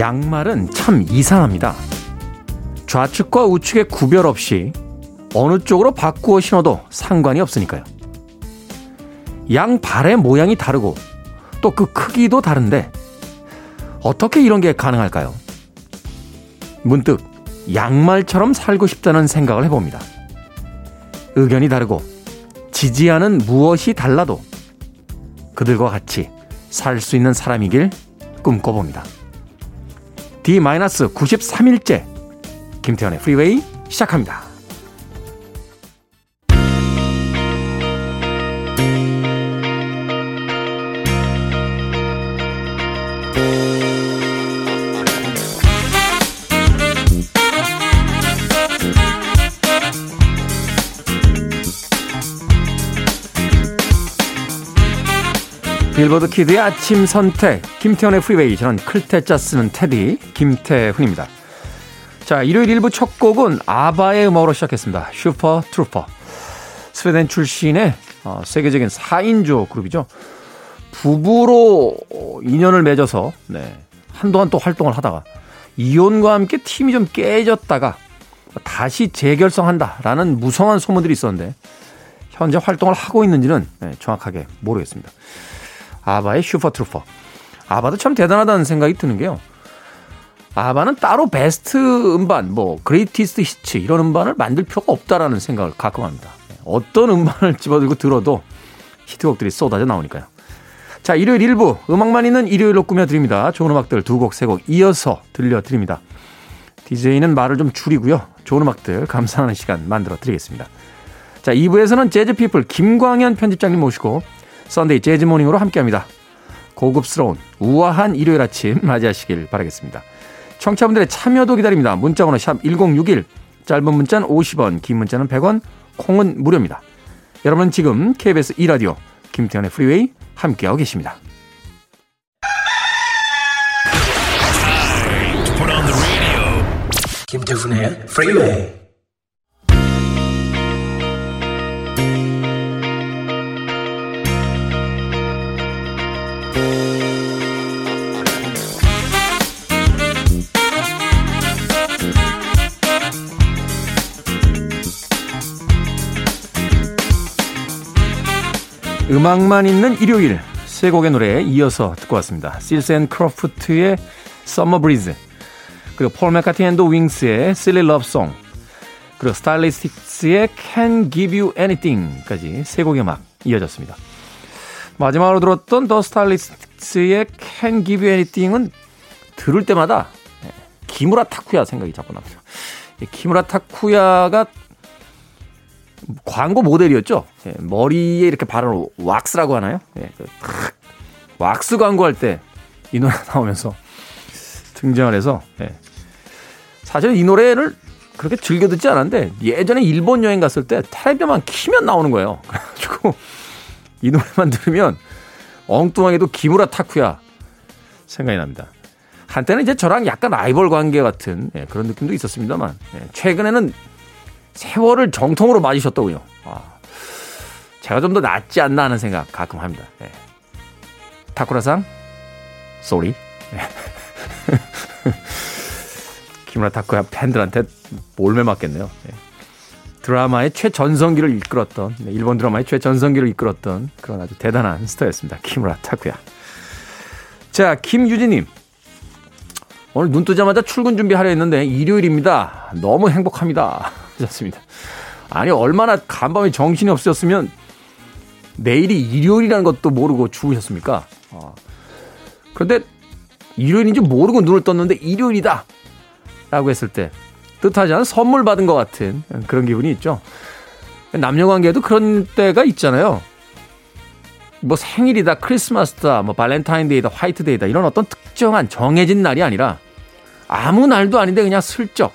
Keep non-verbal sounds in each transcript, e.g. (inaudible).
양말은 참 이상합니다. 좌측과 우측의 구별 없이 어느 쪽으로 바꾸어 신어도 상관이 없으니까요. 양 발의 모양이 다르고 또 그 크기도 다른데 어떻게 이런 게 가능할까요? 문득 양말처럼 살고 싶다는 생각을 해봅니다. 의견이 다르고 지지하는 무엇이 달라도 그들과 같이 살 수 있는 사람이길 꿈꿔봅니다. D-93일째 김태현의 프리웨이 시작합니다. 빌보드 kid의 아침 선택 김태훈의 프리웨이 저는 클 태 자 쓰는 테디 김태훈입니다. 자 일요일 일부 첫 곡은 아바의 음악으로 시작했습니다. Super Trouper 스웨덴 출신의 어, 세계적인 4인조 그룹이죠. 부부로 인연을 맺어서 네, 한동안 또 활동을 하다가 이혼과 함께 팀이 좀 깨졌다가 다시 재결성한다라는 무성한 소문들이 있었는데 현재 활동을 하고 있는지는 네, 정확하게 모르겠습니다. 아바의 Super Trouper. 아바도 참 대단하다는 생각이 드는 게요. 아바는 따로 베스트 음반, 뭐 Greatest Hits 이런 음반을 만들 필요가 없다라는 생각을 가끔 합니다. 어떤 음반을 집어들고 들어도 히트곡들이 쏟아져 나오니까요. 자, 일요일 일부 음악만 있는 일요일로 꾸며드립니다. 좋은 음악들 두 곡, 세 곡 이어서 들려드립니다. DJ는 말을 좀 줄이고요. 좋은 음악들 감상하는 시간 만들어 드리겠습니다. 자, 2부에서는 재즈피플 김광현 편집장님 모시고 Sunday Jazz Morning으로 함께합니다. 고급스러운 우아한 일요일 아침 맞이하시길 바라겠습니다. 청취자분들의 참여도 기다립니다. 문자번호 샵 1061, 짧은 문자는 50원, 긴 문자는 100원, 콩은 무료입니다. 여러분 지금 KBS 2라디오 김태훈의 프리웨이 함께하고 계십니다. 김태훈의 프리웨이 음악만 있는 일요일 세 곡의 노래에 이어서 듣고 왔습니다. 실스 앤 크로프트의 Summer Breeze 그리고 폴 맥카티 앤더 윙스의 Silly Love Song 그리고 스타일리스틱스의 Can Give You Anything까지 세 곡의 음악 이어졌습니다. 마지막으로 들었던 더 스타일리스틱스의 Can Give You Anything은 들을 때마다 기무라 타쿠야 생각이 자꾸 납니다. 기무라 타쿠야가 광고 모델이었죠. 예, 머리에 이렇게 바르는 왁스라고 하나요? 예, 그, 왁스 광고할 때 이 노래 (laughs) 나오면서 등장을 해서 예. 사실 이 노래를 그렇게 즐겨 듣지 않았는데 예전에 일본 여행 갔을 때 텔레비만 키면 나오는 거예요. (laughs) 그래가지고 이 노래만 들으면 엉뚱하게도 기무라 타쿠야 생각이 납니다. 한때는 이제 저랑 약간 라이벌 관계 같은 예, 그런 느낌도 있었습니다만 예, 최근에는 세월을 정통으로 맞으셨더군요. 아, 제가 좀 더 낫지 않나 하는 생각 가끔 합니다. 네. 타쿠야상, sorry. 네. 키무라 타쿠야 팬들한테 몰매 맞겠네요. 네. 드라마의 최전성기를 이끌었던, 네, 일본 드라마의 최전성기를 이끌었던 그런 아주 대단한 스타였습니다. 키무라 타쿠야. 자, 김유진님. 오늘 눈 뜨자마자 출근 준비하려 했는데 일요일입니다. 너무 행복합니다. 하셨습니다. 아니, 얼마나 간밤에 정신이 없으셨으면 내일이 일요일이라는 것도 모르고 죽으셨습니까? 어. 그런데 일요일인지 모르고 눈을 떴는데 일요일이다! 라고 했을 때 뜻하지 않은 선물 받은 것 같은 그런 기분이 있죠. 남녀 관계에도 그런 때가 있잖아요. 뭐 생일이다, 크리스마스다, 뭐 발렌타인데이다, 화이트데이다 이런 어떤 특정한 정해진 날이 아니라 아무 날도 아닌데 그냥 슬쩍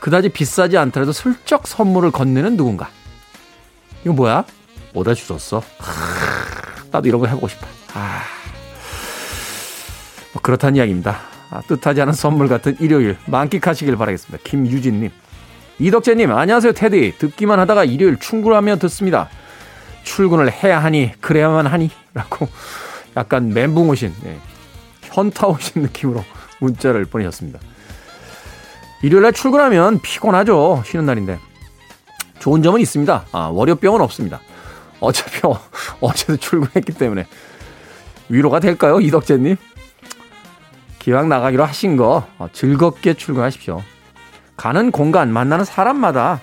그다지 비싸지 않더라도 슬쩍 선물을 건네는 누군가. 이거 뭐야? 뭐다 주셨어? 하, 나도 이런 거 해보고 싶어. 아, 뭐 그렇다는 이야기입니다. 아, 뜻하지 않은 선물 같은 일요일 만끽하시길 바라겠습니다. 김유진님. 이덕재님, 안녕하세요, 테디. 듣기만 하다가 일요일 충분하며 듣습니다. 출근을 해야 하니, 그래야만 하니, 라고 약간 멘붕 오신, 네. 현타 오신 느낌으로 문자를 보내셨습니다. 일요일날 출근하면 피곤하죠. 쉬는 날인데. 좋은 점은 있습니다. 아, 월요병은 없습니다. 어차피 어, 어제도 출근했기 때문에. 위로가 될까요? 이덕재님? 기왕 나가기로 하신 거 어, 즐겁게 출근하십시오. 가는 공간, 만나는 사람마다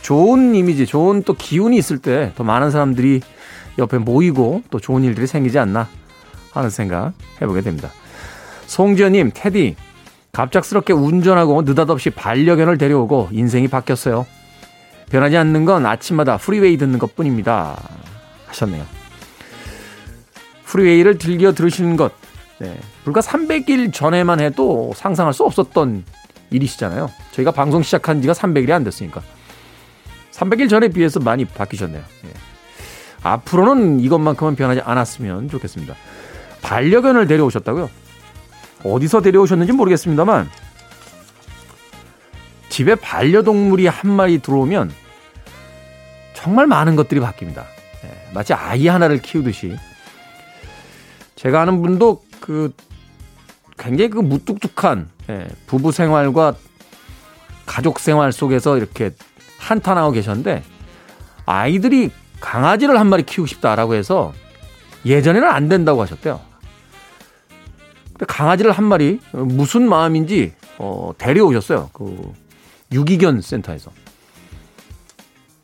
좋은 이미지, 좋은 또 기운이 있을 때 더 많은 사람들이 옆에 모이고 또 좋은 일들이 생기지 않나 하는 생각 해보게 됩니다. 송지현님, 테디, 갑작스럽게 운전하고 느닷없이 반려견을 데려오고 인생이 바뀌었어요. 변하지 않는 건 아침마다 프리웨이 듣는 것 뿐입니다. 하셨네요. 프리웨이를 즐겨 들으시는 것, 네. 불과 300일 전에만 해도 상상할 수 없었던 일이시잖아요. 저희가 방송 시작한 지가 300일이 안 됐으니까. 300일 전에 비해서 많이 바뀌셨네요. 예. 앞으로는 이것만큼은 변하지 않았으면 좋겠습니다. 반려견을 데려오셨다고요? 어디서 데려오셨는지 모르겠습니다만 집에 반려동물이 한 마리 들어오면 정말 많은 것들이 바뀝니다. 예, 마치 아이 하나를 키우듯이 제가 아는 분도 그 굉장히 그 무뚝뚝한 예, 부부 생활과 가족 생활 속에서 이렇게 한탄하고 계셨는데 아이들이 강아지를 한 마리 키우고 싶다라고 해서 예전에는 안 된다고 하셨대요. 강아지를 한 마리 무슨 마음인지 어, 데려오셨어요. 그 유기견 센터에서.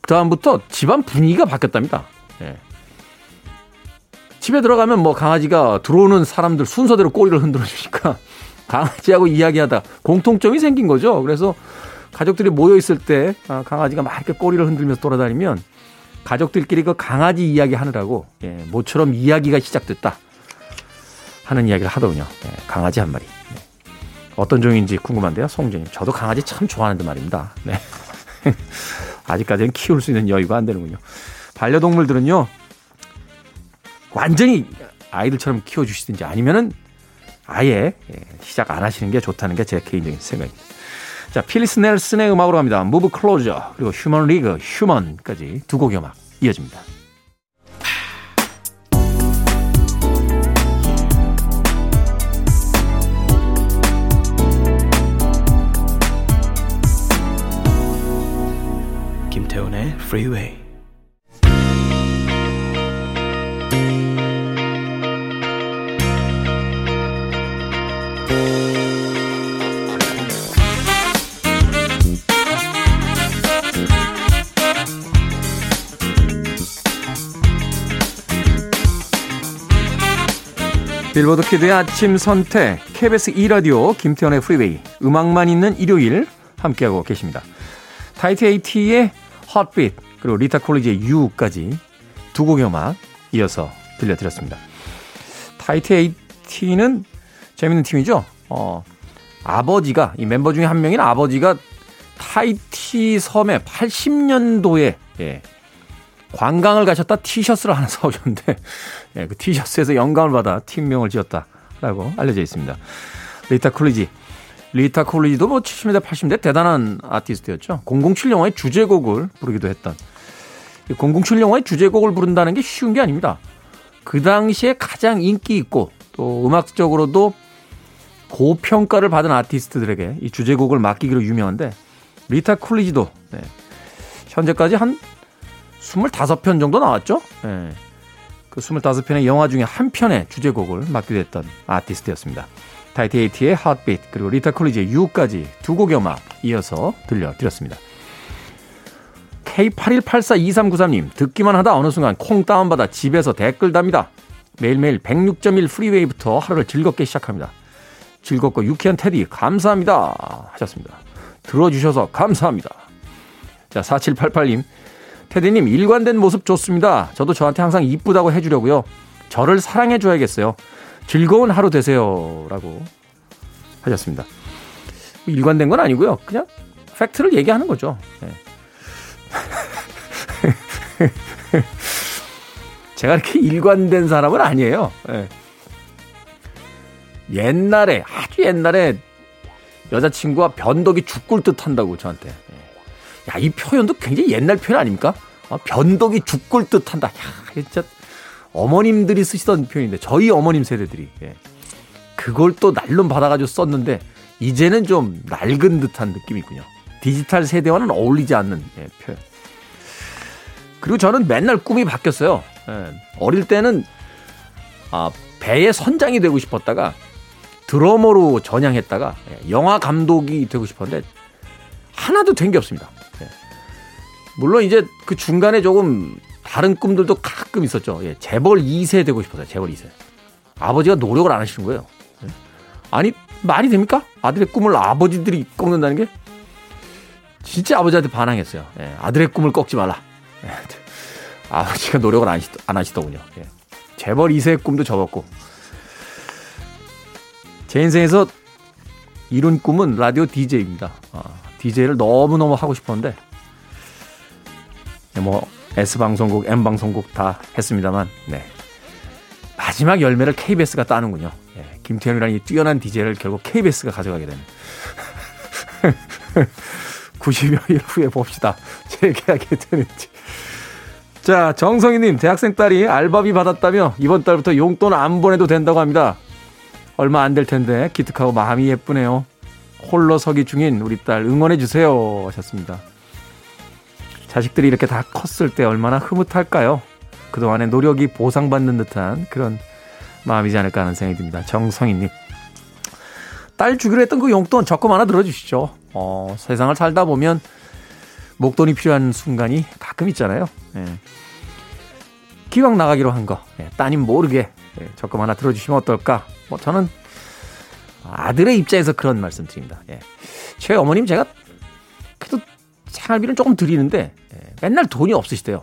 그 다음부터 집안 분위기가 바뀌었답니다. 예. 집에 들어가면 뭐 강아지가 들어오는 사람들 순서대로 꼬리를 흔들어 주니까 (laughs) 강아지하고 이야기하다 공통점이 생긴 거죠. 그래서 가족들이 모여 있을 때 아, 강아지가 막 이렇게 꼬리를 흔들면서 돌아다니면 가족들끼리 그 강아지 이야기 하느라고 예, 모처럼 이야기가 시작됐다. 하는 이야기를 하더군요. 네, 강아지 한 마리. 네. 어떤 종인지 궁금한데요, 송재님. 저도 강아지 참 좋아하는데 말입니다. 네. (laughs) 아직까지는 키울 수 있는 여유가 안 되는군요. 반려동물들은요, 완전히 아이들처럼 키워주시든지 아니면은 아예 예, 시작 안 하시는 게 좋다는 게 제 개인적인 생각입니다. 자, 필리스 넬슨의 음악으로 갑니다. 무브 클로저 그리고 휴먼 리그 휴먼까지 두 곡의 음악 이어집니다. Freeway. 빌보드 키드의 아침 선택 KBS 2라디오 김태현의 프리웨이 음악만 있는 일요일 함께하고 계십니다. 타이트 AT의 헛빛 그리고 리타 쿨리지의 You까지 두 곡의 음악 이어서 들려드렸습니다. Tahiti 80는 재밌는 팀이죠. 어, 아버지가 이 멤버 중에 한 명인 아버지가 타히티 섬에 80년도에 예, 관광을 가셨다 티셔츠를 하나 사오셨는데 예, 그 티셔츠에서 영감을 받아 팀명을 지었다라고 알려져 있습니다. 리타 쿨리지 리타 쿨리지도 뭐 70년대 80년대 대단한 아티스트였죠. 007 영화의 주제곡을 부르기도 했던 007 영화의 주제곡을 부른다는 게 쉬운 게 아닙니다. 그 당시에 가장 인기 있고 또 음악적으로도 고평가를 받은 아티스트들에게 이 주제곡을 맡기기로 유명한데 리타 쿨리지도 네. 현재까지 한 25편 정도 나왔죠. 네. 그 25편의 영화 중에 한 편의 주제곡을 맡기도 했던 아티스트였습니다. 타이티 에이티의 핫빛 그리고 리타 쿨리지의 You까지 두 곡의 음악 이어서 들려드렸습니다. K81842393님, 듣기만 하다 어느 순간 콩 다운받아 집에서 댓글 답니다. 매일매일 106.1 프리웨이부터 하루를 즐겁게 시작합니다. 즐겁고 유쾌한 테디, 감사합니다. 하셨습니다. 들어주셔서 감사합니다. 자, 4788님, 테디님, 일관된 모습 좋습니다. 저도 저한테 항상 이쁘다고 해주려고요. 저를 사랑해줘야겠어요. 즐거운 하루 되세요. 라고 하셨습니다. 일관된 건 아니고요. 그냥 팩트를 얘기하는 거죠. 네. (laughs) 제가 이렇게 일관된 사람은 아니에요. 네. 옛날에 아주 옛날에 여자친구가 변덕이 죽을 듯 한다고 저한테. 네. 야, 이 표현도 굉장히 옛날 표현 아닙니까? 어, 변덕이 죽을 듯 한다. 야, 진짜 어머님들이 쓰시던 표현인데 저희 어머님 세대들이 예. 그걸 또 날름 받아가지고 썼는데 이제는 좀 낡은 듯한 느낌이 있군요. 디지털 세대와는 어울리지 않는 예, 표현. 그리고 저는 맨날 꿈이 바뀌었어요. 예, 어릴 때는 아, 배의 선장이 되고 싶었다가 드러머로 전향했다가 예, 영화 감독이 되고 싶었는데 하나도 된 게 없습니다. 예. 물론 이제 그 중간에 조금 다른 꿈들도 가끔 있었죠. 예, 재벌 2세 되고 싶었어요. 재벌 2세. 아버지가 노력을 안 하시는 거예요. 예. 아니 말이 됩니까? 아들의 꿈을 아버지들이 꺾는다는 게 진짜 아버지한테 반항했어요. 예, 아들의 꿈을 꺾지 말라. 예, (laughs) 아버지가 노력을 안, 안 하시더군요. 예. 재벌 2세의 꿈도 접었고 제 인생에서 이룬 꿈은 라디오 DJ입니다. 아, DJ를 너무너무 하고 싶었는데 뭐 S방송국, M방송국 다 했습니다만 네. 마지막 열매를 KBS가 따는군요. 예, 김태현이라는 이 뛰어난 DJ를 결국 KBS가 가져가게 되는. (laughs) 90여일 후에 봅시다. (laughs) 재계약이 되는지. 자, 정성희님, 대학생 딸이 알바비 받았다며 이번 달부터 용돈 안 보내도 된다고 합니다. 얼마 안 될 텐데 기특하고 마음이 예쁘네요. 홀로 서기 중인 우리 딸 응원해 주세요. 하셨습니다. 자식들이 이렇게 다 컸을 때 얼마나 흐뭇할까요? 그동안의 노력이 보상받는 듯한 그런 마음이지 않을까 하는 생각이 듭니다. 정성희님. 딸 주기로 했던 그 용돈 적금 하나 들어주시죠. 어, 세상을 살다 보면 목돈이 필요한 순간이 가끔 있잖아요. 예. 기왕 나가기로 한 거, 예, 따님 모르게 예, 적금 하나 들어주시면 어떨까? 뭐 저는 아들의 입장에서 그런 말씀 드립니다. 예. 제 어머님 제가 그래도 생활비는 조금 드리는데 예, 맨날 돈이 없으시대요.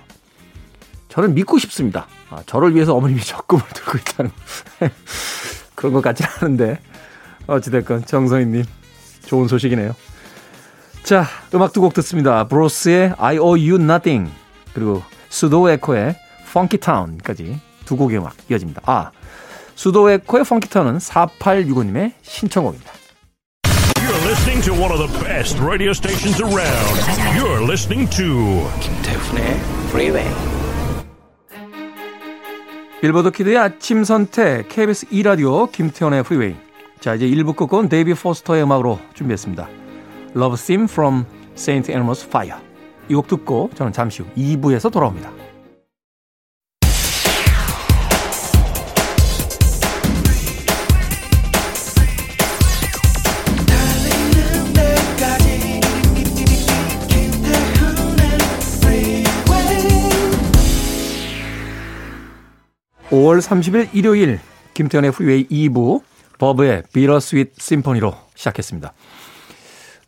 저는 믿고 싶습니다. 아, 저를 위해서 어머님이 적금을 들고 있다는 (laughs) 그런 것 같지는 않은데 어찌됐건 정성희님 좋은 소식이네요. 자, 음악 두 곡 듣습니다. 브로스의 I Owe You Nothing 그리고 수도 에코의 Funky Town까지 두 곡의 음악 이어집니다. 아, 수도 에코의 Funky Town은 4865님의 신청곡입니다. You're listening to one of the best radio stations around. You're listening to 김태훈의 Freeway. Billboard Kid의 아침 선택 KBS 2라디오 김태훈의 Freeway 자 이제 1부 끝곡은 데이비드 포스터의 음악으로 준비했습니다 Love Theme from Saint Elmo's Fire 이 곡 듣고 저는 잠시 후 2부에서 돌아옵니다 달리는 데까지 김태훈의 Freeway. 5월 30일 일요일 김태현의 프리웨이 2부 버브의 비러스윗 심포니로 시작했습니다.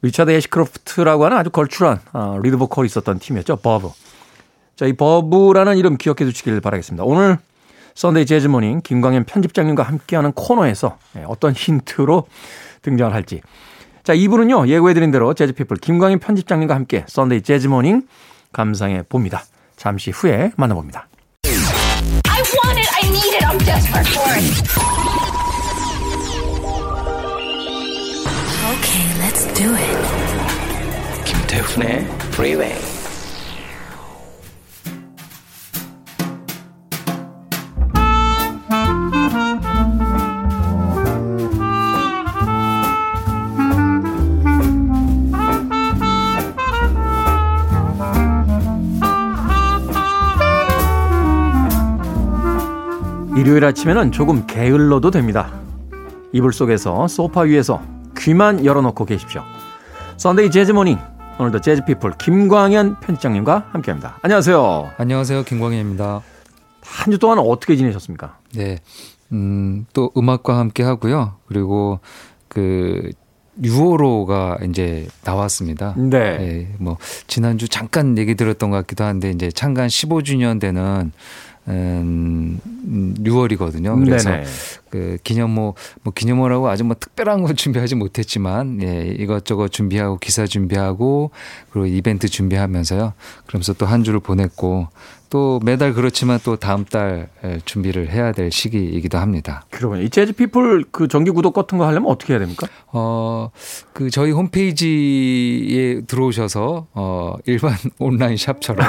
리차드 애시크로프트라고 하는 아주 걸출한 어, 리드 보컬이 있었던 팀이었죠. 버브. 자, 이 버브라는 이름 기억해 두시길 바라겠습니다. 오늘 Sunday Jazz Morning 김광현 편집장님과 함께하는 코너에서 예, 어떤 힌트로 등장을 할지. 자, 2부는요. 예고해 드린 대로 Jazz People 김광현 편집장님과 함께 Sunday Jazz Morning 감상해 봅니다. 잠시 후에 만나봅니다. Let's do it. 김태훈의 Freeway. 일요일 아침에는 조금 게을러도 됩니다. 이불 속에서 소파 위에서 귀만 열어놓고 계십시오. Sunday Jazz Morning 오늘도 Jazz People 김광현 편집장님과 함께합니다. 안녕하세요. 안녕하세요. 김광현입니다. 한 주 동안 어떻게 지내셨습니까? 네. 음, 또 음악과 함께 하고요. 그리고 그 6월호가 이제 나왔습니다. 네. 네, 뭐 지난주 잠깐 얘기 들었던 것 같기도 한데 이제 창간 15주년 되는 음, 6월이거든요. 그래서 네네. 그 기념호 뭐 기념호라고 아주 뭐 특별한 거 (laughs) 준비하지 못했지만 예, 이것저것 준비하고 기사 준비하고 그리고 이벤트 준비하면서요. 그러면서 또 한 주를 보냈고 또 매달 그렇지만 또 다음 달 예, 준비를 해야 될 시기이기도 합니다. 그러군요. 이 재즈 피플 그 정기 구독 같은 거 하려면 어떻게 해야 됩니까? 어, 그 저희 홈페이지에 들어오셔서 어, 일반 (laughs) 온라인 샵처럼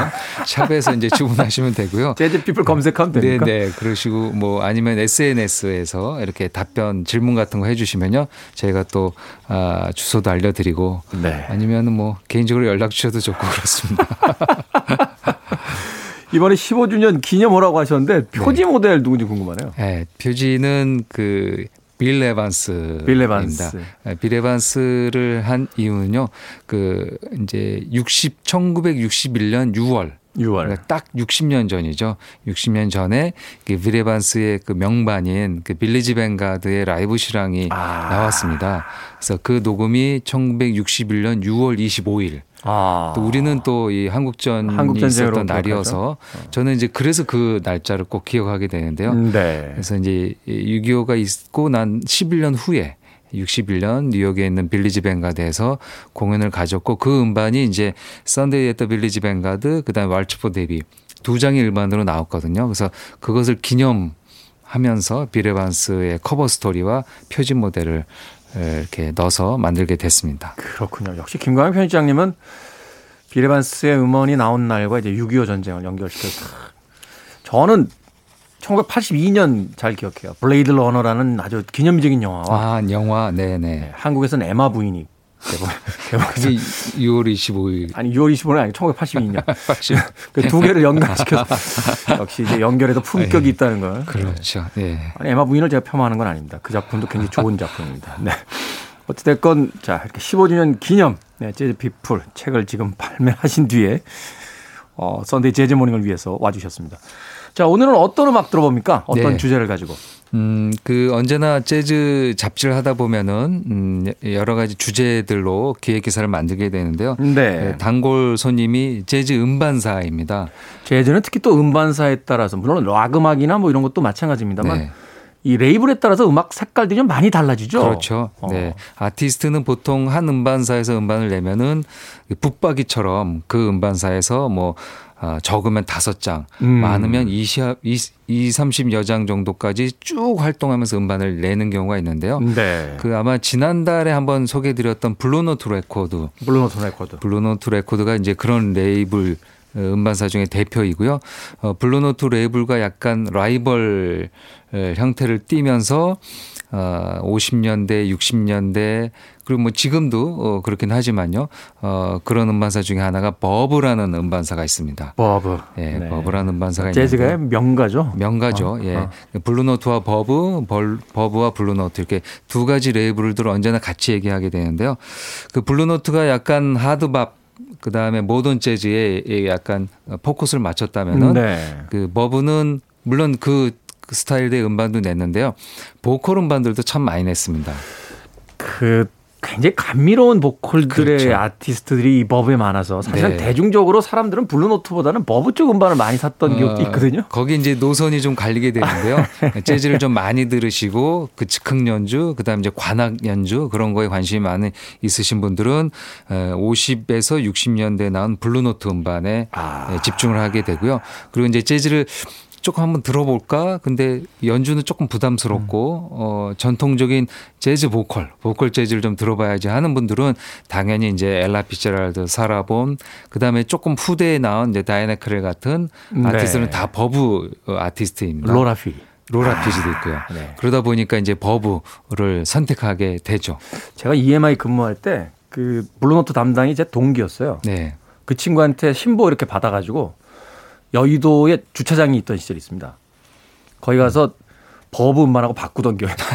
샵에서 이제 주문하시면 되고요. (laughs) Jazz People 검색하면 네, 됩니까? 네. 그러시고 뭐 아니면 SNS에서 이렇게 답변 질문 같은 거 해 주시면요 저희가 또 아, 주소도 알려 드리고 네. 아니면 뭐 개인적으로 연락 주셔도 좋고 (laughs) 그렇습니다. 이번에 15주년 기념호라고 하셨는데 표지 모델 누군지 궁금하네요. 네, 표지는 그 빌 에반스입니다. 빌 에반스. 네, 빌 에반스를 한 이유는요. 그 이제 60 1961년 6월 6월. 그러니까 딱 60년 전이죠. 60년 전에 그 빌 에반스의 그 명반인 그 Village Vanguard의 라이브 실황이 아. 나왔습니다. 그래서 그 녹음이 1961년 6월 25일 아. 또 우리는 또 이 한국전이 한국전쟁으로 있었던 날이어서 저는 이제 그래서 그 날짜를 꼭 기억하게 되는데요. 네. 그래서 이제 6.25가 있고 난 11년 후에 61년 뉴욕에 있는 Village Vanguard에서 공연을 가졌고 그 음반이 이제 Sunday at the Village Vanguard 그다음에 Waltz for Debby 두 장의 음반으로 나왔거든요. 그래서 그것을 기념하면서 빌 에반스의 커버 스토리와 표지 모델을 이렇게 넣어서 만들게 됐습니다. 그렇군요. 역시 김광현 편집장님은 빌 에반스의 음원이 나온 날과 이제 6.25 전쟁을 연결시켜서 저는 1982년 잘 기억해요. Blade Runner라는 아주 기념적인 영화와 아, 영화, 네 네. 한국에서는 애마 부인이 개봉, 개봉해서 그게 6월 25일. 아니 6월 25일은 아니고 1982년 80. (laughs) 그 두 개를 연관시켜서 (laughs) 역시 이제 연결에도 품격이 있다는 걸. 그렇죠. 예. 아니 애마 부인을 제가 폄하하는 건 아닙니다. 그 작품도 굉장히 좋은 작품입니다. 네. 어찌됐건 자 이렇게 15주년 기념 네, Jazz People 책을 지금 발매하신 뒤에 어, 썬데이 재즈 모닝을 위해서 와주셨습니다. 자 오늘은 어떤 음악 들어봅니까? 어떤 네. 주제를 가지고? 음, 그 언제나 재즈 잡지를 하다 보면은 음, 여러 가지 주제들로 기획 기사를 만들게 되는데요. 네. 네, 단골 손님이 재즈 음반사입니다. 재즈는 특히 또 음반사에 따라서 물론 락 음악이나 뭐 이런 것도 마찬가지입니다만 네. 이 레이블에 따라서 음악 색깔들이 좀 많이 달라지죠. 그렇죠. 어. 네. 아티스트는 보통 한 음반사에서 음반을 내면은 붙박이처럼 그 음반사에서 뭐 아, 적으면 다섯 장, 음. 많으면 20, 20, 30여 장 정도까지 쭉 활동하면서 음반을 내는 경우가 있는데요. 네. 그 아마 지난달에 한번 소개해드렸던 Blue Note 레코드, Blue Note 레코드. Blue Note 레코드가 이제 그런 레이블 어, 음반사 중에 대표이고요. 어, Blue Note 레이블과 약간 라이벌 에, 형태를 띠면서 어, 50년대, 60년대 그리고 뭐 지금도 어, 그렇긴 하지만요. 어, 그런 음반사 중에 하나가 Verve라는 음반사가 있습니다. Verve. 예, 네. Verve라는 음반사가 재즈가의 있는데 명가죠. 명가죠. 어, 예. 어. 블루노트와 버브, 벌, 버브와 블루노트 이렇게 두 가지 레이블을 언제나 같이 얘기하게 되는데요. 그 Blue Note가 약간 hard bop 그 다음에 모던 재즈에 약간 포커스를 맞췄다면은 네. 그 버브는 물론 그 스타일의 음반도 냈는데요. 보컬 음반들도 참 많이 냈습니다. 그 굉장히 감미로운 보컬들의 그렇죠. 아티스트들이 이 버브에 많아서 사실 네. 대중적으로 사람들은 Blue Note보다는 Verve 쪽 음반을 많이 샀던 기억도 어, 있거든요. 거기 이제 노선이 좀 갈리게 되는데요. (laughs) 재즈를 좀 많이 들으시고 그 즉흥 연주, 그다음 이제 관악 연주 그런 거에 관심이 많은 있으신 분들은 50에서 60년대 나온 Blue Note 음반에 아. 예, 집중을 하게 되고요. 그리고 이제 재즈를 조금 한번 들어볼까? 근데 연주는 조금 부담스럽고 어 전통적인 재즈 보컬, 보컬 재즈를 좀 들어봐야지 하는 분들은 당연히 이제 엘라 피츠제럴드, 사라 본, 그다음에 조금 후대에 나온 이제 다이애나 크렐 같은 네. 아티스트는 다 버브 어, 아티스트입니다. 로라 피. 로라 피지도 있고요. 네. 그러다 보니까 이제 버브를 선택하게 되죠. 제가 EMI 근무할 때 그 Blue Note 담당이 제 동기였어요. 네. 그 친구한테 신보 이렇게 받아가지고 여의도에 주차장이 있던 시절이 있습니다. 거기 가서 버브 음반하고 바꾸던 기억이 나요.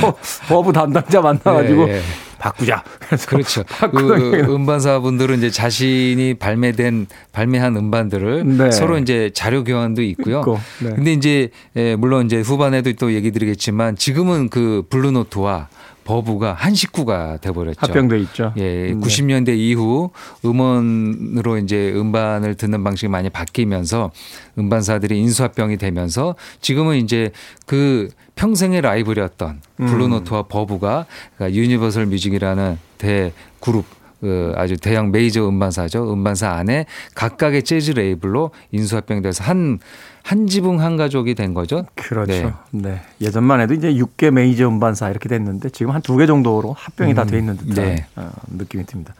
(laughs) 버- 버브 담당자 만나가지고 네, 네. 바꾸자. 그렇죠. (laughs) 그 나요. 음반사 분들은 이제 자신이 발매된 발매한 음반들을 네. 서로 이제 자료 교환도 있고요. 있고, 네. 근데 이제 예, 물론 이제 후반에도 또 얘기 드리겠지만 지금은 그 블루노트와 버브가 한 식구가 돼 버렸죠. 합병돼 있죠. 예, 네. 90년대 이후 음원으로 이제 음반을 듣는 방식이 많이 바뀌면서 음반사들이 인수합병이 되면서 지금은 이제 그 평생의 라이벌이었던 음. 블루노트와 버브가 그러니까 유니버설 뮤직이라는 대 그룹 그 아주 대형 메이저 음반사죠. 음반사 안에 각각의 재즈 레이블로 인수합병돼서 한, 한 지붕 한 가족이 된 거죠. 그렇죠. 네. 예전만 해도 이제 6개 메이저 음반사 이렇게 됐는데 지금 한 두 개 정도로 합병이 다돼 있는 듯한 네. 어, 느낌이 듭니다.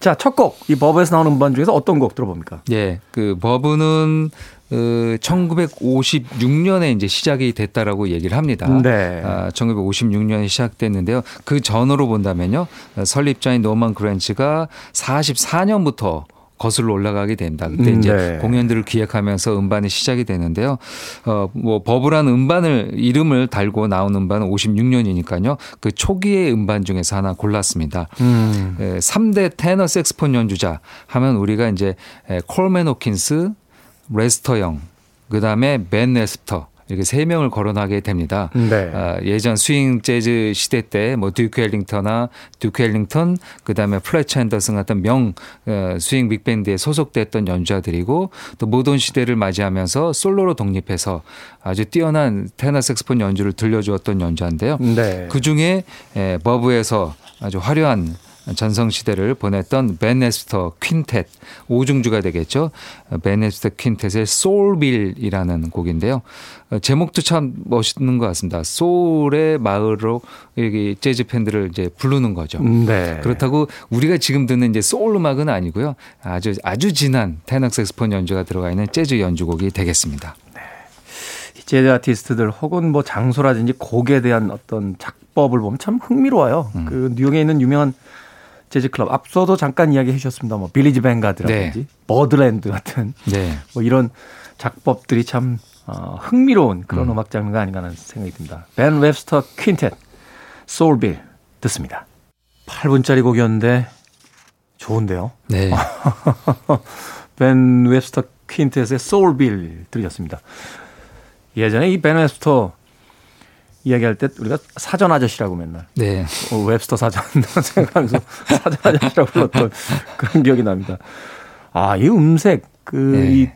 자, 첫 곡, 이 버브에서 나오는 음반 중에서 어떤 곡 들어봅니까? 예, 그 버브는 어, 1956년에 이제 시작이 됐다라고 얘기를 합니다. 네. 아, 1956년에 시작됐는데요. 그 전으로 본다면요. 어, 설립자인 노만 그랜츠가 44년부터 거슬러 올라가게 됩니다. 그때 음, 이제 네. 공연들을 기획하면서 음반이 시작이 되는데요. 어, 뭐 버브란 음반을 이름을 달고 나온 음반은 56년이니까요. 그 초기의 음반 중에서 하나 골랐습니다. 음. 에, 3대 테너 색스폰 연주자 하면 우리가 이제 에, 콜맨 호킨스, 레스터 영, 그다음에 벤 웹스터 이렇게 세 명을 거론하게 됩니다. 네. 아, 예전 스윙 재즈 시대 때 뭐 듀크 엘링턴이나 듀크 엘링턴 그다음에 플레처 헨더슨 같은 명 어, 스윙 빅밴드에 소속됐던 연주자들이고 또 모던 시대를 맞이하면서 솔로로 독립해서 아주 뛰어난 테너 색스폰 연주를 들려주었던 연주자인데요. 네. 그 중에 에, 버브에서 아주 화려한 전성 시대를 보냈던 벤 웹스터 퀸텟 오중주가 되겠죠. 벤 웹스터 퀸텟의 Soulville이라는 곡인데요. 어, 제목도 참 멋있는 것 같습니다. 소울의 마을로 여기 재즈 팬들을 이제 부르는 거죠. 네. 그렇다고 우리가 지금 듣는 이제 소울 음악은 아니고요. 아주 아주 진한 테너 색스폰 연주가 들어가 있는 재즈 연주곡이 되겠습니다. 이 재즈 아티스트들 혹은 뭐 장소라든지 곡에 대한 어떤 작법을 보면 참 흥미로워요. 음. 그 뉴욕에 있는 유명한 재즈 클럽 앞서도 잠깐 이야기해 주셨습니다. 뭐 빌리지 뱅가드라든지 네. 버드랜드 같은 네. (laughs) 뭐 이런 작법들이 참 어, 흥미로운 그런 음. 음. 악 장르가 아닌가 하는 생각이 듭니다. 벤 웹스터 퀸텟 Soulville 듣습니다. 8분짜리 곡이었는데 좋은데요. 네. (laughs) 벤 웹스터 퀸텟의 Soulville 들으셨습니다. 예전에 이 벤 웹스터 이야기할 때 우리가 사전 아저씨라고 맨날 네. 어, 웹스터 사전 (laughs) 생각하면서 사전 아저씨라고 불렀던 (laughs) 그런 기억이 납니다. 아, 이 음색 그 네. 이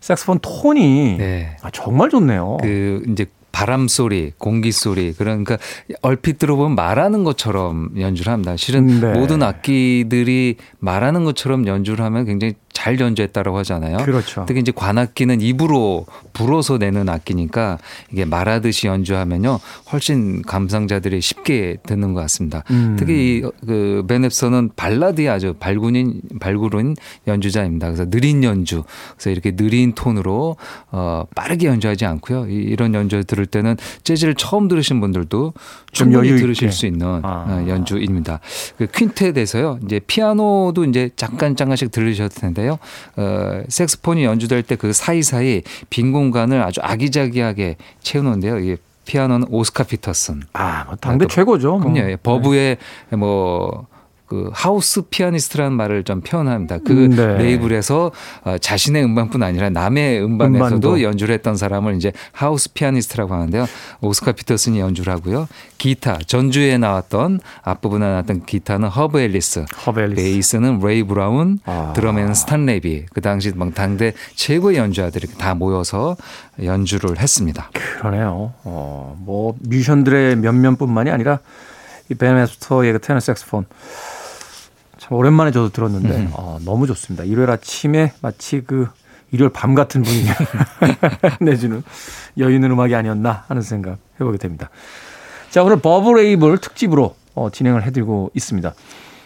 색소폰 톤이 네. 아, 정말 좋네요. 그 이제 바람 소리, 공기 소리 그러니까 얼핏 들어보면 말하는 것처럼 연주를 합니다. 실은 네. 모든 악기들이 말하는 것처럼 연주를 하면 굉장히 잘 연주했다라고 하잖아요. 그렇죠. 특히 이제 관악기는 입으로 불어서 내는 악기니까 이게 말하듯이 연주하면요 훨씬 감상자들이 쉽게 듣는 것 같습니다. 음. 특히 그 베넵서는 발라드에 아주 발군인 발굴은 연주자입니다. 그래서 느린 연주, 그래서 이렇게 느린 톤으로 어 빠르게 연주하지 않고요. 이- 이런 연주를 들을 때는 재즈를 처음 들으신 분들도 좀 충분히 있게. 들으실 수 있는 아. 어, 연주입니다. 그 퀸텟에서요, 이제 피아노도 이제 잠깐 잠깐씩 들으셨을 텐데요. 어, 색스폰이 연주될 때 그 사이사이 빈 공간을 아주 아기자기하게 채우는데요. 이게 피아노는 오스카 피터슨. 아, 뭐 당대 아, 최고죠. 뭐. 그럼요. 예, 버브의 뭐, 그 하우스 피아니스트라는 말을 좀 표현합니다. 그 네. 레이블에서 어, 자신의 음반뿐 아니라 남의 음반에서도 음반도. 연주를 했던 사람을 이제 하우스 피아니스트라고 하는데요. 오스카 피터슨이 연주를 하고요. 기타, 전주에 나왔던 앞부분에 나왔던 기타는 허브 엘리스. 허브 엘리스. 베이스는 레이 브라운, 아. 드럼에는 스탄 레비. 그 당시 막 당대 최고의 연주자들이 다 모여서 연주를 했습니다. 그러네요. 어, 뭐 뮤지션들의 면면뿐만이 아니라 이 벤 웹스터의 그 테너 색스폰 참 오랜만에 저도 들었는데 음. 어, 너무 좋습니다. 일요일 아침에 마치 그 일요일 밤 같은 분위기 (laughs) 내주는 여유 있는 음악이 아니었나 하는 생각 해보게 됩니다. 자 오늘 버브 레이블 특집으로 어, 진행을 해드리고 있습니다.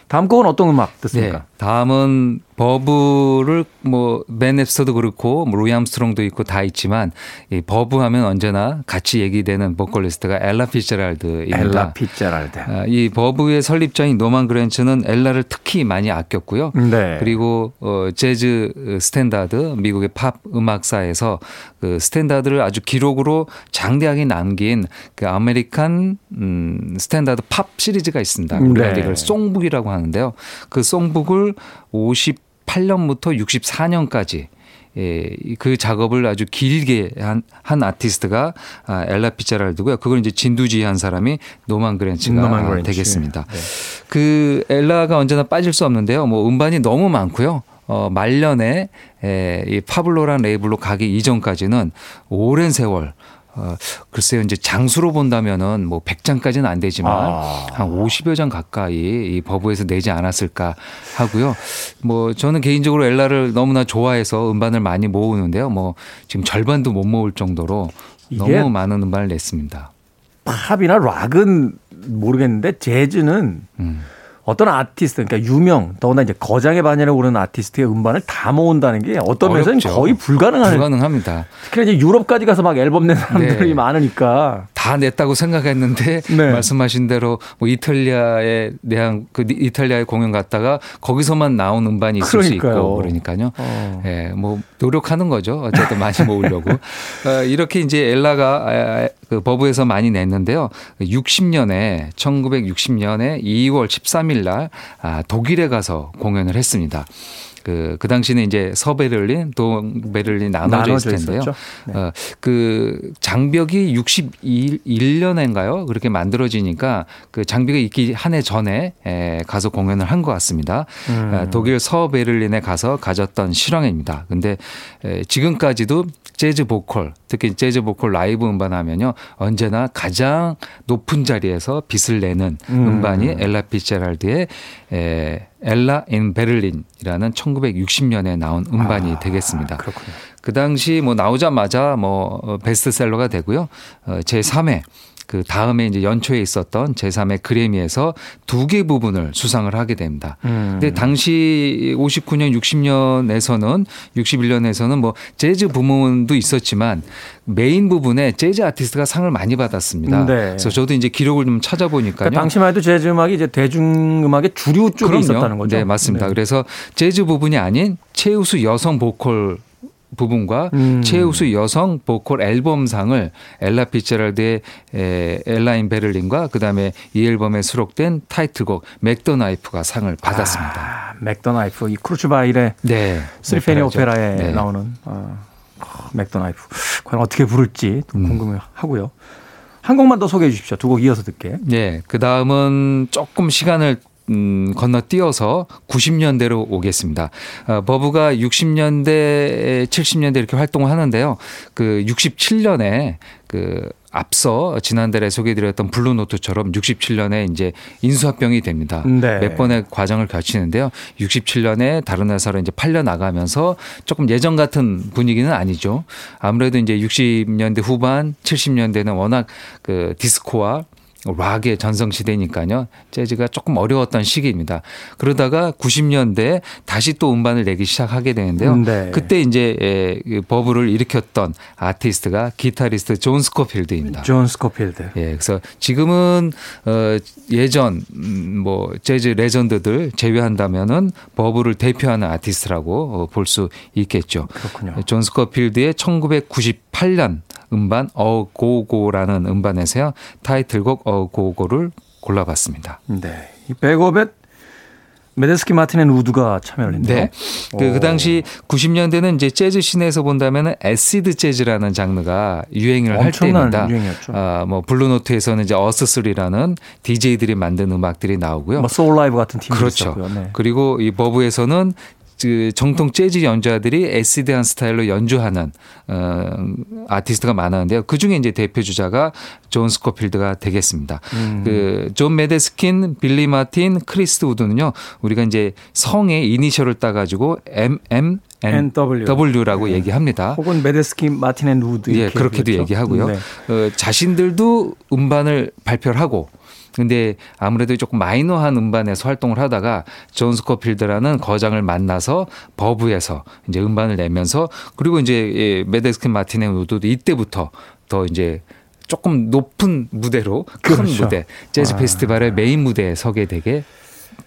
다음 곡은 어떤 음악 듣습니까? 네. 다음은 버브를 뭐 벤 웹스터도 그렇고 뭐 루이 암스트롱도 있고 다 있지만 이 버브 하면 언제나 같이 얘기되는 보컬리스트가 엘라 피츠제럴드입니다. 엘라 피츠제럴드. 아, 이 버브의 설립자인 노만 그랜츠는 엘라를 특히 많이 아꼈고요. 네. 그리고 어 재즈 스탠다드 미국의 팝 음악사에서 그 스탠다드를 아주 기록으로 장대하게 남긴 그 아메리칸 음 스탠다드 팝 시리즈가 있습니다. 우리가 네. 이걸 songbook이라고 하는데요. 그 songbook을 58년부터 64년까지 예, 그 작업을 아주 길게 한, 한 아티스트가 아, 엘라 피츠제럴드고요. 그걸 이제 진두지휘한 사람이 노만 그랜츠가 노만 그랜츠. 되겠습니다. 네. 그 엘라가 언제나 빠질 수 없는데요. 뭐 음반이 너무 많고요. 어, 말년에 에, 이 파블로란 레이블로 가기 이전까지는 오랜 세월 어, 글쎄요, 이제 장수로 본다면은 뭐 100장까지는 안 되지만 아. 한 50여 장 가까이 이 버브에서 내지 않았을까 하고요. 뭐 저는 개인적으로 엘라를 너무나 좋아해서 음반을 많이 모으는데요. 뭐 지금 절반도 못 모을 정도로 너무 많은 음반을 냈습니다. 팝이나 락은 모르겠는데 재즈는 음. 어떤 아티스트, 그러니까 유명, 더구나 이제 거장의 반열에 오르는 아티스트의 음반을 다 모은다는 게 어떤 면에서는. 거의 불가능한. 불가능합니다. 특히나 이제 유럽까지 가서 막 앨범 낸 사람들이 네. 많으니까. 다 냈다고 생각했는데 (laughs) 네. 말씀하신 대로 뭐 이탈리아에 대한 그 이탈리아에 공연 갔다가 거기서만 나온 음반이 있을 수 그러니까요. 있고 그러니까요. 어. 예, 뭐 노력하는 거죠. 어쨌든 많이 모으려고. (laughs) 어, 이렇게 이제 엘라가 아, 그 버브에서 많이 냈는데요. 60년에 1960년에 2월 13일 날 아, 독일에 가서 공연을 했습니다. 그, 그 당시는 이제 서베를린, 동베를린 나눠져 나눠져 있을 텐데요. 네. 어, 그 장벽이 61년인가요? 그렇게 만들어지니까 그 장벽이 있기 한 해 전에 에, 가서 공연을 한 것 같습니다. 음. 어, 독일 서베를린에 가서 가졌던 실황입니다. 근데 에, 지금까지도 재즈 보컬, 특히 재즈 보컬 라이브 음반하면요. 언제나 가장 높은 자리에서 빛을 내는 음. 음반이 엘라 피츠제럴드의 에, Ella in Berlin이라는 1960년에 나온 음반이 되겠습니다. 그렇군요. 그 당시 뭐 나오자마자 뭐 어, 베스트셀러가 되고요. 어, 제 3회 그 다음에 이제 연초에 있었던 제3회 그래미에서 두 개 부문을 수상을 하게 됩니다. 음. 근데 당시 59년, 60년에서는 61년에서는 뭐 재즈 부문도 있었지만 메인 부분에 재즈 아티스트가 상을 많이 받았습니다. 네. 그래서 저도 이제 기록을 좀 찾아보니까요. 그러니까 당시만 해도 재즈 음악이 이제 대중 음악의 주류 쪽에 그럼요. 있었다는 거죠. 네, 맞습니다. 네. 그래서 재즈 부분이 아닌 최우수 여성 보컬 부분과 음. 최우수 여성 보컬 앨범상을 엘라 피츠제럴드의 에, Ella in Berlin과 그다음에 이 앨범에 수록된 타이틀곡 Mack the Knife가 상을 받았습니다. 아, Mack the Knife, 이 쿠르트 바일의 네. Threepenny. Opera에 네. 나오는 어, Mack the Knife. 과연 어떻게 부를지 또 음. 궁금해하고요. 한 곡만 더 소개해 주십시오. 두 곡 이어서 듣게. 네. 그 다음은 조금 시간을 음, 건너뛰어서 90년대로 오겠습니다. 어, 버브가 60년대, 70년대 이렇게 활동을 하는데요. 그 67년에 그 앞서 지난달에 소개해드렸던 Blue Note처럼 67년에 이제 인수합병이 됩니다. 네. 몇 번의 과정을 거치는데요. 67년에 다른 회사로 이제 팔려 나가면서 조금 예전 같은 분위기는 아니죠. 아무래도 이제 60년대 후반, 70년대는 워낙 그 디스코와 락의 전성시대니까요. 재즈가 조금 어려웠던 시기입니다. 그러다가 90년대 다시 또 음반을 내기 시작하게 되는데요. 네. 그때 이제 에, 그 버블을 일으켰던 아티스트가 기타리스트 존 스코필드입니다. 존 스코필드. 예, 그래서 지금은 어 예전 음, 뭐 재즈 legend들 제외한다면은 버블을 대표하는 아티스트라고 볼 수 있겠죠. 그렇군요. 존 스코필드의 1998년 음반 A Go Go라는 음반에서요 타이틀곡 A Go Go를 골라봤습니다. 네. 이 백업에 Medeski Martin and Wood가 참여를 했네요. 네. 그, 그 오. 당시 90년대는 이제 재즈 scene에서 본다면은 acid 재즈라는 장르가 유행을 할 때입니다. 유행이었죠. 아, 뭐 Blue Note에서는 이제 Us3라는 DJ들이 만든 음악들이 나오고요. 뭐 Soulive 같은 팀도 그렇죠. 있었고요. 네. 그리고 이 Verve에서는 그 정통 재즈 연주자들이 acid한 스타일로 연주하는 어, 아티스트가 많았는데요. 그 중에 이제 대표 주자가 존 스코필드가 되겠습니다. 음. 그 존 메데스키, 빌리 마틴, 크리스 우드는요. 우리가 이제 성의 이니셜을 따가지고 M M and W. W라고 얘기합니다. 혹은 Medeski Martin and Wood 예, 그렇게도. 얘기하고요. 네. 어, 자신들도 음반을 발표를 하고 근데 아무래도 조금 마이너한 음반에서 활동을 하다가 존 스코필드라는 거장을 만나서 버브에서 이제 음반을 내면서 그리고 이제 예, Medeski Martin and Wood도 이때부터 더 이제 조금 높은 무대로 큰 그렇죠. 무대 재즈 아. 페스티벌의 메인 무대에 서게 되게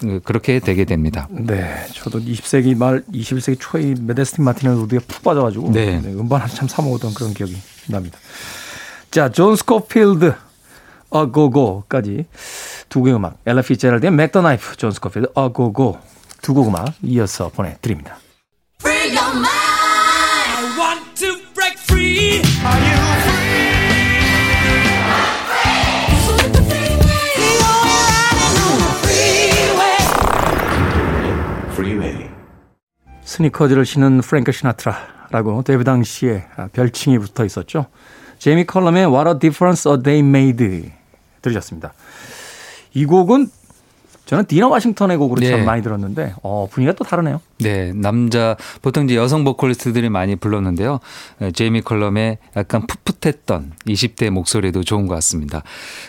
어, 그렇게 되게 됩니다. 네, 저도 20세기 말 21세기 초에 이 Medeski Martin and Wood에 푹 빠져가지고 네. 음반 한참 사 먹었던 그런 기억이 납니다. 자, 존 스코필드 어고고까지 두곡 음악 엘라 피제랄드의 맥더나이프 존 스코필드 어고고 두곡 음악 이어서 보내드립니다. Free your mind. I want to break free. Are you With the freeway. You're riding on the freeway. Freeway. 스니커즈를 신은 프랭크 시나트라라고 데뷔 당시에 별칭이 붙어 있었죠. 제이미 컬럼의 What a Difference a Day Made 들으셨습니다. 이 곡은 저는 다이나 워싱턴의 곡으로 네. 참 많이 들었는데 어, 분위기가 또 다르네요. 네, 남자 보통 이제 여성 보컬리스트들이 많이 불렀는데요. 에, 제이미 컬럼의 약간 풋풋했던 20대 목소리도 좋은 것 같습니다.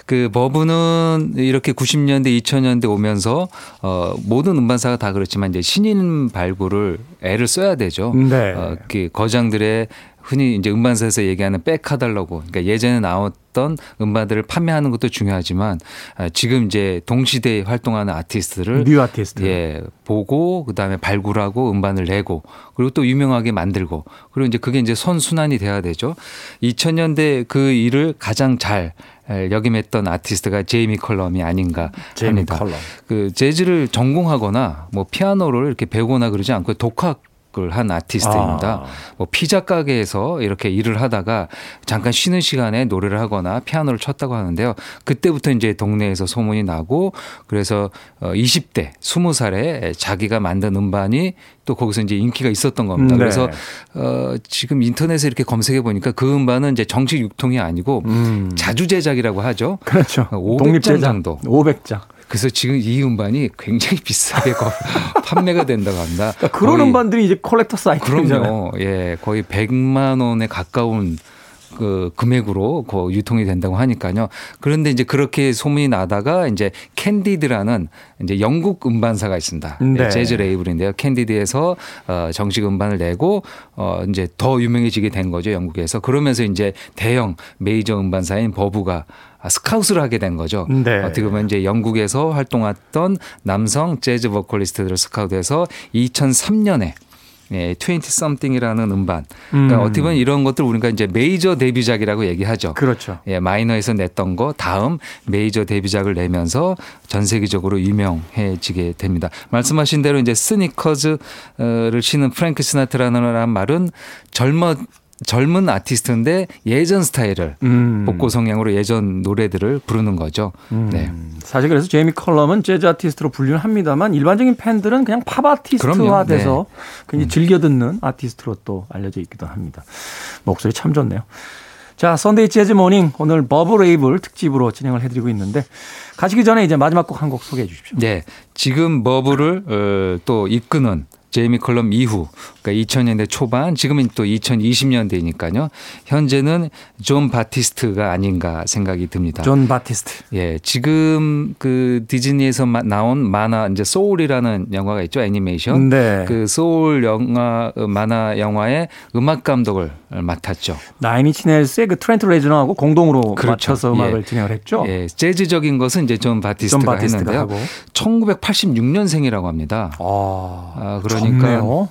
그 버브는 이렇게 90년대, 2000년대 오면서 어 모든 음반사가 다 그렇지만 이제 신인 발굴을 애를 써야 되죠. 네. 어, 그 거장들의 흔히 이제 음반사에서 얘기하는 back catalog. 그러니까 예전에 나왔던 음반들을 판매하는 것도 중요하지만 아, 지금 이제 동시대에 활동하는 아티스트를 new 아티스트. 예, 보고 그다음에 발굴하고 음반을 내고 그리고 또 유명하게 만들고 그리고 이제 그게 이제 선순환이 돼야 되죠. 2000년대 그 일을 가장 잘 에, 역임했던 아티스트가 제이미 컬럼이 아닌가 제이미 합니다. 컬럼. 그 재즈를 전공하거나 뭐 피아노를 이렇게 배우거나 그러지 않고 독학 을 한 아티스트입니다. 아. 뭐 피자 가게에서 이렇게 일을 하다가 잠깐 쉬는 시간에 노래를 하거나 피아노를 쳤다고 하는데요. 그때부터 이제 동네에서 소문이 나고 그래서 어 20대, 20살에 자기가 만든 음반이 또 거기서 이제 인기가 있었던 겁니다. 음, 네. 그래서 어 지금 인터넷에 이렇게 검색해 보니까 그 음반은 이제 정식 유통이 아니고 음. 자주 제작이라고 하죠. 그렇죠. 500장 독립제작 정도. 500장. 그래서 지금 이 음반이 굉장히 비싸게 거- (laughs) 판매가 된다고 합니다. 그러니까 그런 음반들이 이제 collector's 아이템이잖아요. 그럼요. 예, 거의 100만 원에 가까운 그 금액으로 그 유통이 된다고 하니까요. 그런데 이제 그렇게 소문이 나다가 이제 Candid라는 이제 영국 음반사가 있습니다. 네. 예, 재즈 레이블인데요. Candid에서 어 정식 음반을 내고 어 이제 더 유명해지게 된 거죠. 영국에서. 그러면서 이제 대형 메이저 음반사인 버브가 스카웃을 하게 된 거죠. 네. 어떻게 보면 이제 영국에서 활동했던 남성 재즈 보컬리스트들을 스카웃해서 2003년에 예, 20 something이라는 음반. 그러니까 음. 어떻게 보면 이런 것들 우리가 이제 메이저 데뷔작이라고 얘기하죠. 그렇죠. 예, 마이너에서 냈던 거 다음 메이저 데뷔작을 내면서 전 세계적으로 유명해지게 됩니다. 말씀하신 대로 이제 스니커즈를 신은 프랭크 시나트라는 말은 젊어 젊은 아티스트인데 예전 스타일을 음. 복고 성향으로 예전 노래들을 부르는 거죠. 음. 네. 사실 그래서 제이미 컬럼은 재즈 아티스트로 분류는 합니다만 일반적인 팬들은 그냥 팝 아티스트화 그럼요. 돼서 네. 굉장히 즐겨 듣는 아티스트로 또 알려져 있기도 합니다. 목소리 참 좋네요. 자, Sunday Jazz Morning 오늘 버브 레이블 특집으로 진행을 해드리고 있는데 가시기 전에 이제 마지막 곡 한 곡 소개해 주십시오. 네. 지금 버블을 어, 또 이끄는 제이미 컬럼 이후 그러니까 2000년대 초반 지금은 또 2020년대니까요. 현재는 존 바티스트가 아닌가 생각이 듭니다. 존 바티스트. 예, 지금 그 디즈니에서 마- 나온 만화 이제 소울이라는 영화가 있죠 애니메이션. 네. 그 소울 영화 어, 만화 영화의 음악 감독을 맡았죠. 나인 인치 네일스의 그 트렌트 레즈너하고 공동으로 그렇죠. 맞춰서 음악을 예. 진행을 했죠. 예, 재즈적인 것은 이제 존 바티스트가, 존 바티스트가 했는데요. 하고. 1986년생이라고 합니다. 아, 아, 그 러니까 젊네요.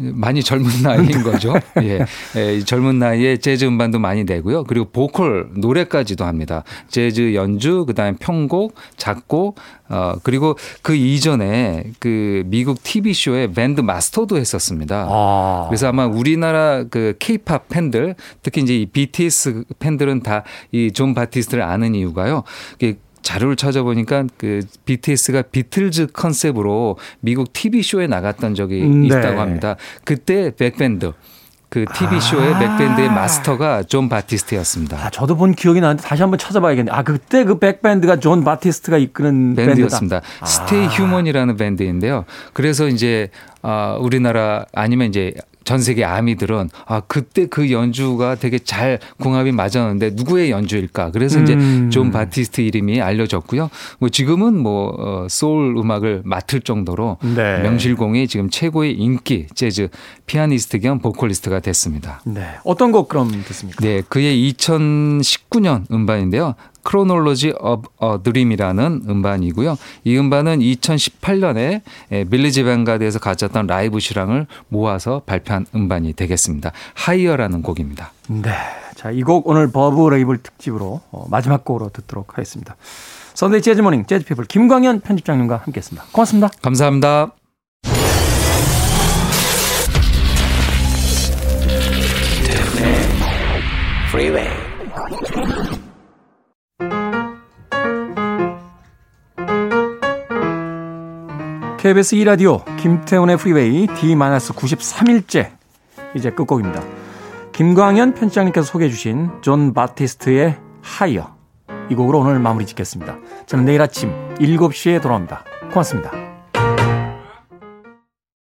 많이 젊은 (laughs) 나이인 거죠. 예. 예, 이 젊은 나이에 재즈 음반도 많이 내고요. 그리고 보컬 노래까지도 합니다. 재즈 연주, 그 다음에 편곡, 작곡, 어 그리고 그 이전에 그 미국 TV 쇼의 밴드 마스터도 했었습니다. 아. 그래서 아마 우리나라 그 케이팝 팬들 특히 이제 이 BTS 팬들은 다 이 존 바티스트를 아는 이유가요. 자료를 찾아보니까 그 BTS가 비틀즈 컨셉으로 미국 TV 쇼에 나갔던 적이 음, 네. 있다고 합니다. 그때 백밴드 그 TV 쇼의 아. 백밴드의 마스터가 존 바티스트였습니다. 아, 저도 본 기억이 나는데 다시 한번 찾아봐야겠네. 아, 그때 그 백밴드가 존 바티스트가 이끄는 밴드였습니다. 밴드다. Stay 아. Human이라는 밴드인데요. 그래서 이제 아 우리나라 아니면 이제 전 세계 아미들은 아 그때 그 연주가 되게 잘 궁합이 맞았는데 누구의 연주일까? 그래서 음. 이제 존 바티스트 이름이 알려졌고요. 뭐 지금은 뭐 어, 소울 음악을 맡을 정도로 네. 명실공히 지금 최고의 인기 재즈 피아니스트 겸 보컬리스트가 됐습니다. 네. 어떤 곡 그럼 듣습니까? 네, 그의 2019년 음반인데요. Chronology of a Dream이라는 음반이고요. 이 음반은 2018년에 빌리지 뱅가드에서 가졌던 라이브 실황을 모아서 발표한 음반이 되겠습니다. Higher라는 곡입니다. 네. 자, 이 곡 오늘 버브 레이블 특집으로 어, 마지막 곡으로 듣도록 하겠습니다. Sunday Jazz Morning 재즈 피플 김광현 편집장님과 함께 했습니다. 고맙습니다. 감사합니다. KBS 2라디오 김태훈의 프리웨이 D-93일째 이제 끝곡입니다. 김광현 편집장님께서 소개해 주신 존 바티스트의 하이어 이 곡으로 오늘 마무리 짓겠습니다. 저는 내일 아침 7시에 돌아옵니다. 고맙습니다.